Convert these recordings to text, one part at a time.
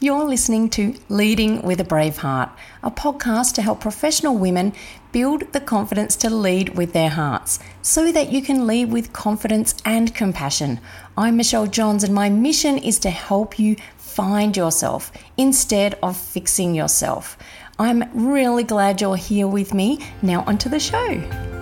You're listening to Leading with a Brave Heart, a podcast to help professional women build the confidence to lead with their hearts so that you can lead with confidence and compassion. I'm Michelle Johns, and my mission is to help you find yourself instead of fixing yourself. I'm really glad you're here with me. Now, onto the show.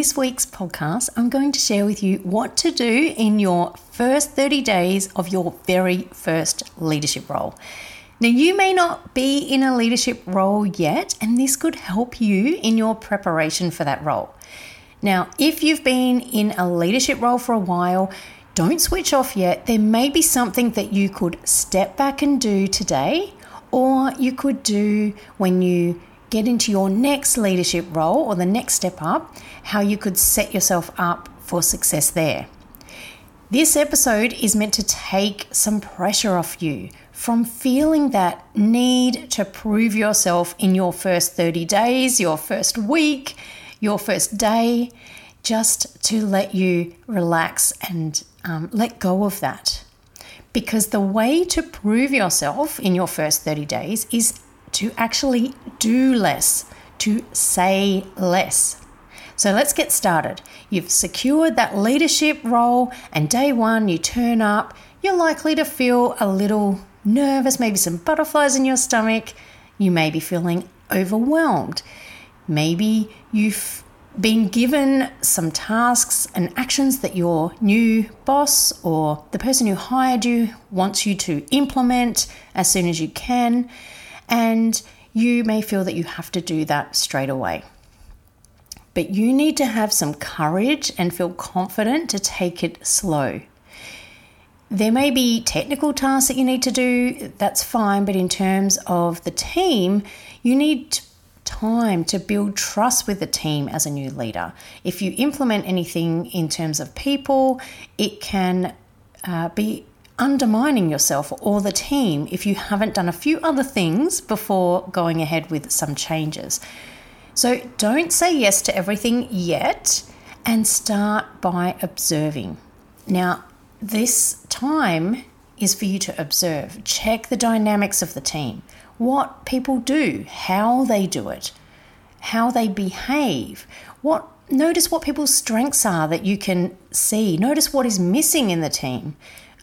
This week's podcast, I'm going to share with you what to do in your first 30 days of your very first leadership role. Now, you may not be in a leadership role yet, and this could help you in your preparation for that role. Now, if you've been in a leadership role for a while, don't switch off yet. There may be something that you could step back and do today, or you could do when you get into your next leadership role or the next step up, how you could set yourself up for success there. This episode is meant to take some pressure off you from feeling that need to prove yourself in your first 30 days, your first week, your first day, just to let you relax and um, let go of that. Because the way to prove yourself in your first 30 days is to actually do less, to say less. So let's get started. You've secured that leadership role, and day one you turn up, you're likely to feel a little nervous, maybe some butterflies in your stomach. You may be feeling overwhelmed. Maybe you've been given some tasks and actions that your new boss or the person who hired you wants you to implement as soon as you can and you may feel that you have to do that straight away. But you need to have some courage and feel confident to take it slow. There may be technical tasks that you need to do, that's fine, but in terms of the team, you need time to build trust with the team as a new leader. If you implement anything in terms of people, it can uh, be undermining yourself or the team if you haven't done a few other things before going ahead with some changes. So don't say yes to everything yet and start by observing. Now, this time is for you to observe, check the dynamics of the team, what people do, how they do it, how they behave, what notice what people's strengths are that you can see, notice what is missing in the team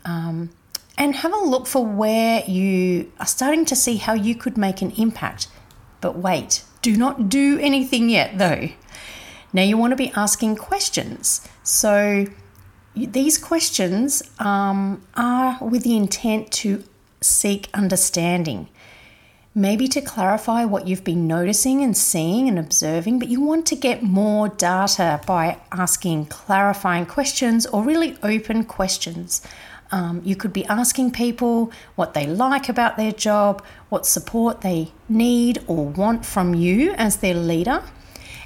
um, and have a look for where you are starting to see how you could make an impact. But wait, do not do anything yet though. Now you want to be asking questions. So these questions um, are with the intent to seek understanding. Maybe to clarify what you've been noticing and seeing and observing, but you want to get more data by asking clarifying questions or really open questions um, you could be asking people what they like about their job, what support they need or want from you as their leader.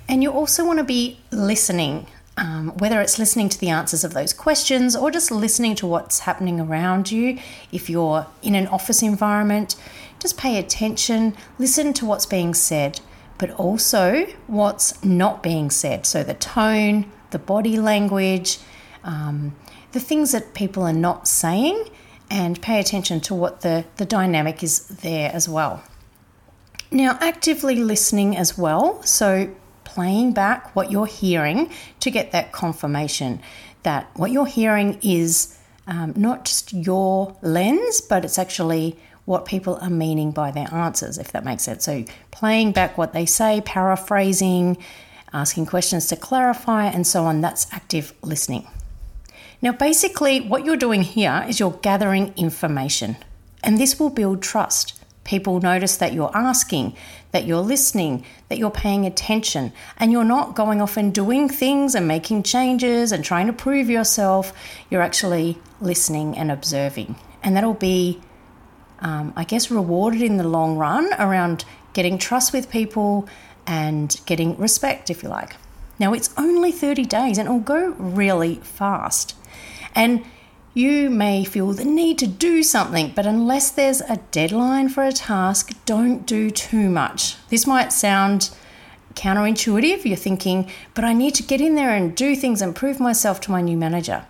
And you also want to be listening, um, whether it's listening to the answers of those questions or just listening to what's happening around you. If you're in an office environment, just pay attention, listen to what's being said, but also what's not being said. So the tone, the body language, um, the things that people are not saying and pay attention to what the, the dynamic is there as well. Now, actively listening as well, so playing back what you're hearing to get that confirmation that what you're hearing is um, not just your lens, but it's actually what people are meaning by their answers, if that makes sense. So, playing back what they say, paraphrasing, asking questions to clarify, and so on, that's active listening. Now, basically, what you're doing here is you're gathering information, and this will build trust. People notice that you're asking, that you're listening, that you're paying attention, and you're not going off and doing things and making changes and trying to prove yourself. You're actually listening and observing. And that'll be, um, I guess, rewarded in the long run around getting trust with people and getting respect, if you like. Now, it's only 30 days and it'll go really fast. And you may feel the need to do something, but unless there's a deadline for a task, don't do too much. This might sound counterintuitive. You're thinking, but I need to get in there and do things and prove myself to my new manager.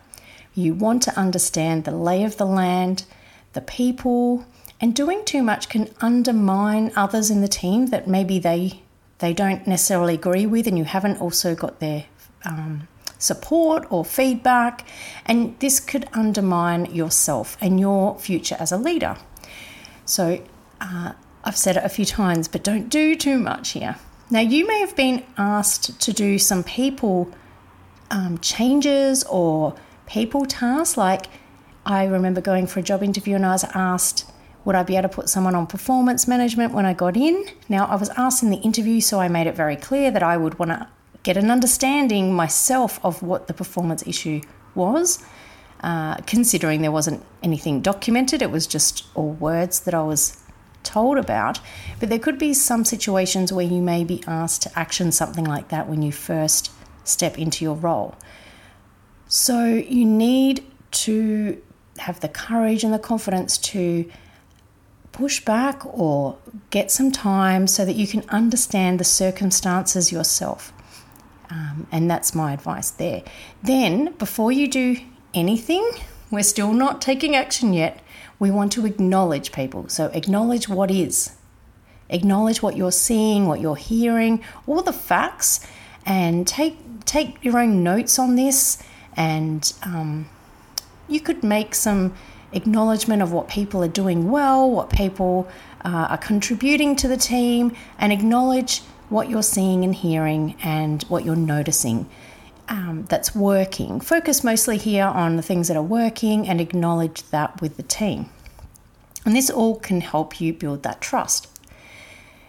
You want to understand the lay of the land, the people, and doing too much can undermine others in the team that maybe they they don't necessarily agree with, and you haven't also got their um, support or feedback, and this could undermine yourself and your future as a leader. So, uh, I've said it a few times, but don't do too much here. Now, you may have been asked to do some people um, changes or people tasks. Like, I remember going for a job interview and I was asked, would I be able to put someone on performance management when I got in? Now, I was asked in the interview, so I made it very clear that I would want to get an understanding myself of what the performance issue was. Uh, considering there wasn't anything documented, it was just all words that I was told about. But there could be some situations where you may be asked to action something like that when you first step into your role. So you need to have the courage and the confidence to push back or get some time so that you can understand the circumstances yourself. Um, and that's my advice there. Then, before you do anything, we're still not taking action yet. We want to acknowledge people. So, acknowledge what is, acknowledge what you're seeing, what you're hearing, all the facts, and take take your own notes on this. And um, you could make some acknowledgement of what people are doing well, what people uh, are contributing to the team, and acknowledge what you're seeing and hearing and what you're noticing um, that's working. Focus mostly here on the things that are working and acknowledge that with the team. And this all can help you build that trust.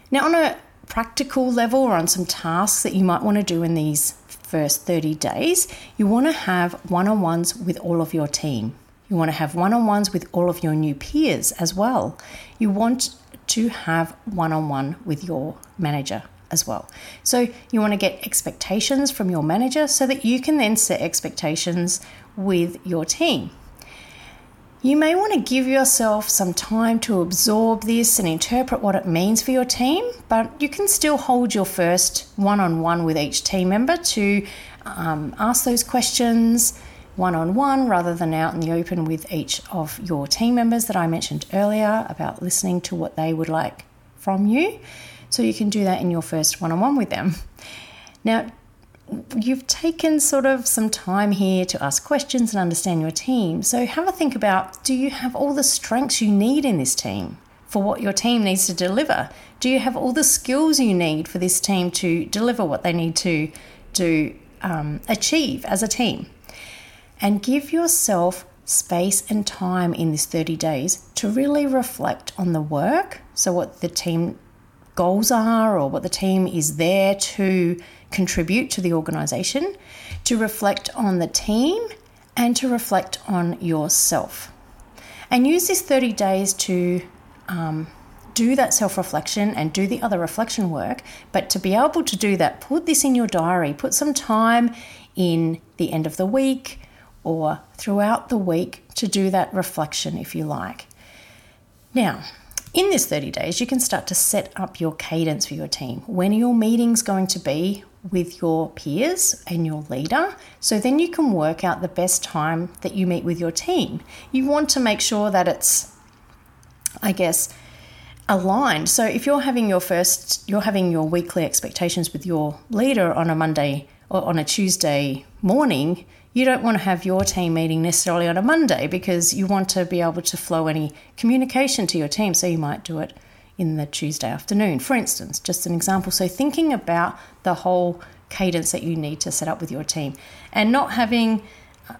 Now, on a practical level or on some tasks that you might want to do in these first 30 days, you want to have one on ones with all of your team. You want to have one on ones with all of your new peers as well. You want to have one on one with your manager as well. So, you want to get expectations from your manager so that you can then set expectations with your team. You may want to give yourself some time to absorb this and interpret what it means for your team, but you can still hold your first one on one with each team member to um, ask those questions one on one rather than out in the open with each of your team members that I mentioned earlier about listening to what they would like from you. So you can do that in your first one on one with them. Now, you've taken sort of some time here to ask questions and understand your team. So have a think about do you have all the strengths you need in this team for what your team needs to deliver? Do you have all the skills you need for this team to deliver what they need to to um, achieve as a team? and give yourself space and time in this 30 days to really reflect on the work. So, what the team goals are, or what the team is there to contribute to the organization, to reflect on the team, and to reflect on yourself. And use this 30 days to um, do that self reflection and do the other reflection work. But to be able to do that, put this in your diary, put some time in the end of the week or throughout the week to do that reflection if you like. Now, in this 30 days, you can start to set up your cadence for your team. When are your meetings going to be with your peers and your leader? So then you can work out the best time that you meet with your team. You want to make sure that it's, I guess, aligned. So if you're having your first, you're having your weekly expectations with your leader on a Monday or on a Tuesday morning, you don't want to have your team meeting necessarily on a Monday because you want to be able to flow any communication to your team. So you might do it in the Tuesday afternoon, for instance, just an example. So thinking about the whole cadence that you need to set up with your team and not having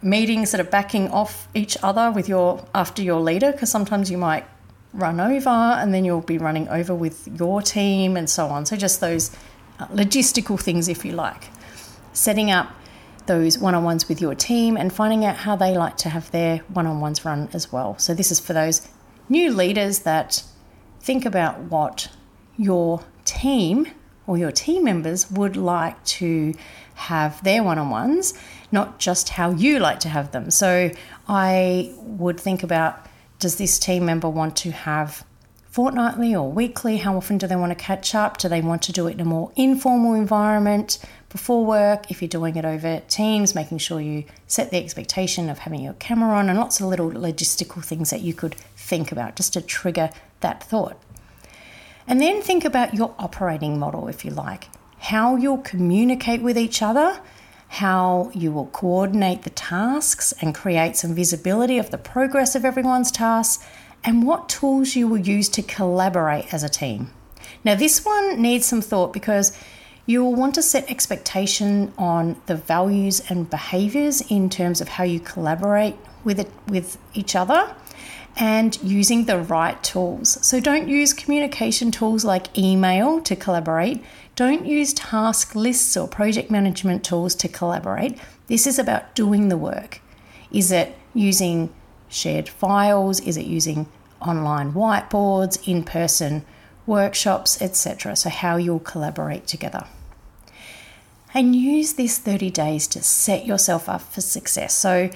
meetings that are backing off each other with your after your leader because sometimes you might run over and then you'll be running over with your team and so on. So just those uh, logistical things if you like. Setting up those one on ones with your team and finding out how they like to have their one on ones run as well. So, this is for those new leaders that think about what your team or your team members would like to have their one on ones, not just how you like to have them. So I would think about does this team member want to have fortnightly or weekly? How often do they want to catch up? Do they want to do it in a more informal environment before work? If you're doing it over Teams, making sure you set the expectation of having your camera on and lots of little logistical things that you could think about just to trigger that thought. And then think about your operating model, if you like, how you'll communicate with each other, how you will coordinate the tasks and create some visibility of the progress of everyone's tasks, and what tools you will use to collaborate as a team. Now, this one needs some thought because you will want to set expectation on the values and behaviors in terms of how you collaborate with it, with each other and using the right tools. So don't use communication tools like email to collaborate. Don't use task lists or project management tools to collaborate. This is about doing the work. Is it using shared files? Is it using online whiteboards, in person workshops, etc.? So, how you'll collaborate together. And use this 30 days to set yourself up for success. So,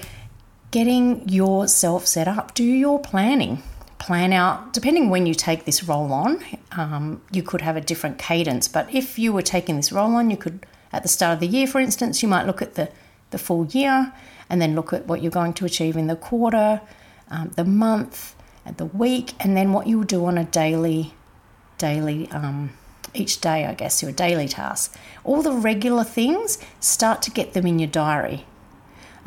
getting yourself set up, do your planning. Plan out, depending when you take this role on, um, you could have a different cadence. But if you were taking this role on, you could, at the start of the year, for instance, you might look at the, the full year and then look at what you're going to achieve in the quarter, um, the month, and the week, and then what you'll do on a daily, daily, um, each day, I guess, your daily tasks. All the regular things, start to get them in your diary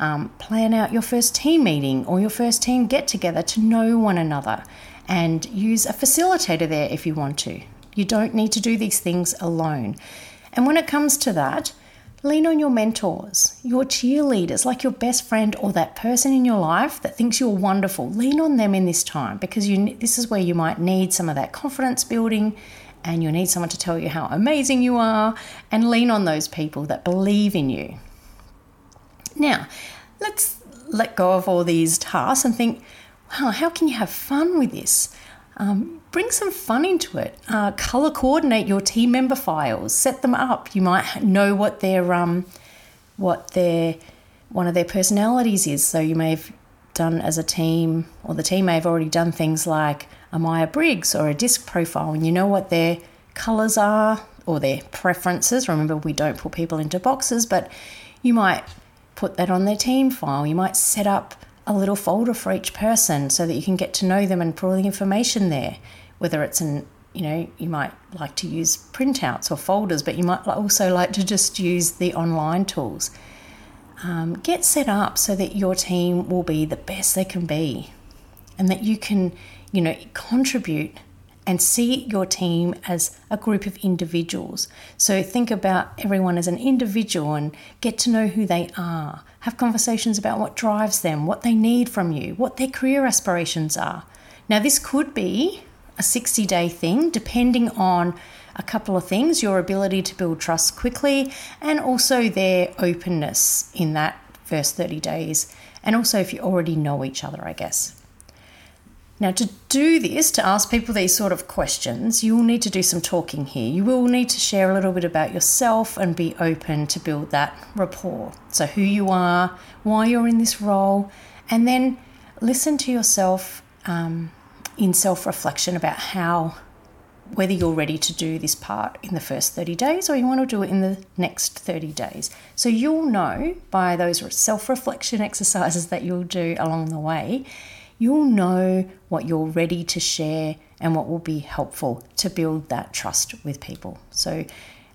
um, plan out your first team meeting or your first team get together to know one another and use a facilitator there if you want to. You don't need to do these things alone. And when it comes to that, lean on your mentors, your cheerleaders, like your best friend or that person in your life that thinks you're wonderful. Lean on them in this time because you, this is where you might need some of that confidence building and you'll need someone to tell you how amazing you are and lean on those people that believe in you. Now, let's let go of all these tasks and think, wow, how can you have fun with this? Um, bring some fun into it. Uh, color coordinate your team member files. Set them up. You might know what their um, what their one of their personalities is. So you may have done as a team, or the team may have already done things like a Myers Briggs or a disc profile, and you know what their colors are or their preferences. Remember, we don't put people into boxes, but you might put that on their team file. You might set up a little folder for each person so that you can get to know them and put all the information there. Whether it's an, you know, you might like to use printouts or folders, but you might also like to just use the online tools. Um, get set up so that your team will be the best they can be and that you can, you know, contribute and see your team as a group of individuals. So think about everyone as an individual and get to know who they are. Have conversations about what drives them, what they need from you, what their career aspirations are. Now, this could be a 60 day thing, depending on a couple of things your ability to build trust quickly, and also their openness in that first 30 days, and also if you already know each other, I guess. Now, to do this, to ask people these sort of questions, you will need to do some talking here. You will need to share a little bit about yourself and be open to build that rapport. So, who you are, why you're in this role, and then listen to yourself um, in self reflection about how, whether you're ready to do this part in the first 30 days or you want to do it in the next 30 days. So, you'll know by those self reflection exercises that you'll do along the way you'll know what you're ready to share and what will be helpful to build that trust with people. So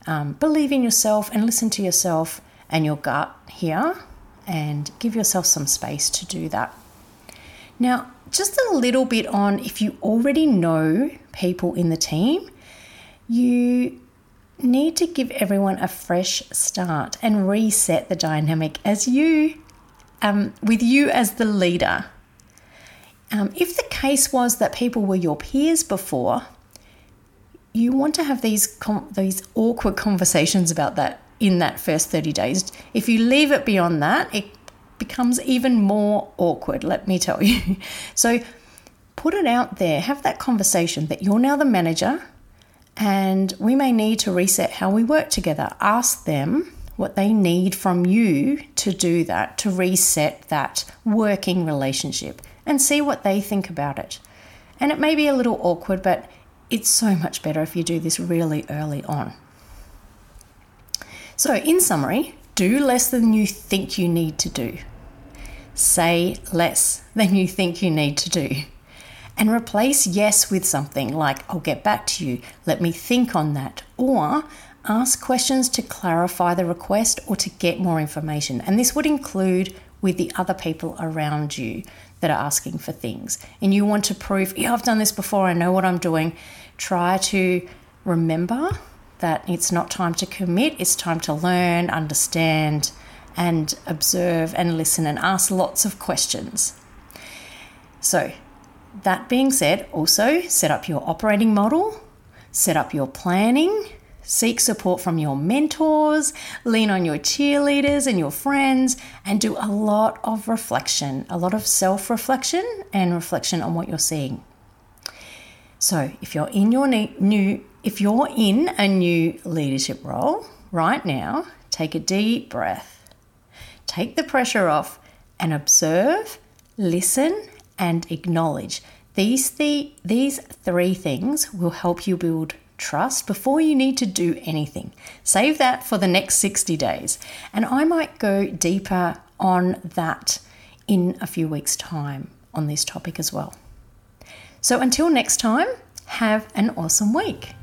um, believe in yourself and listen to yourself and your gut here and give yourself some space to do that. Now, just a little bit on if you already know people in the team, you need to give everyone a fresh start and reset the dynamic as you um, with you as the leader um, if the case was that people were your peers before, you want to have these com- these awkward conversations about that in that first 30 days. If you leave it beyond that, it becomes even more awkward, let me tell you. So put it out there, have that conversation that you're now the manager and we may need to reset how we work together. Ask them what they need from you to do that, to reset that working relationship, and see what they think about it. And it may be a little awkward, but it's so much better if you do this really early on. So, in summary, do less than you think you need to do. Say less than you think you need to do. And replace yes with something like, I'll get back to you, let me think on that, or ask questions to clarify the request or to get more information. And this would include with the other people around you that are asking for things. And you want to prove, yeah, I've done this before, I know what I'm doing. Try to remember that it's not time to commit, it's time to learn, understand, and observe and listen and ask lots of questions. So, that being said, also set up your operating model, set up your planning, seek support from your mentors, lean on your cheerleaders and your friends, and do a lot of reflection, a lot of self reflection and reflection on what you're seeing. So, if you're in your new if you're in a new leadership role right now, take a deep breath. Take the pressure off and observe, listen, and acknowledge. These, th- these three things will help you build trust before you need to do anything. Save that for the next 60 days. And I might go deeper on that in a few weeks' time on this topic as well. So until next time, have an awesome week.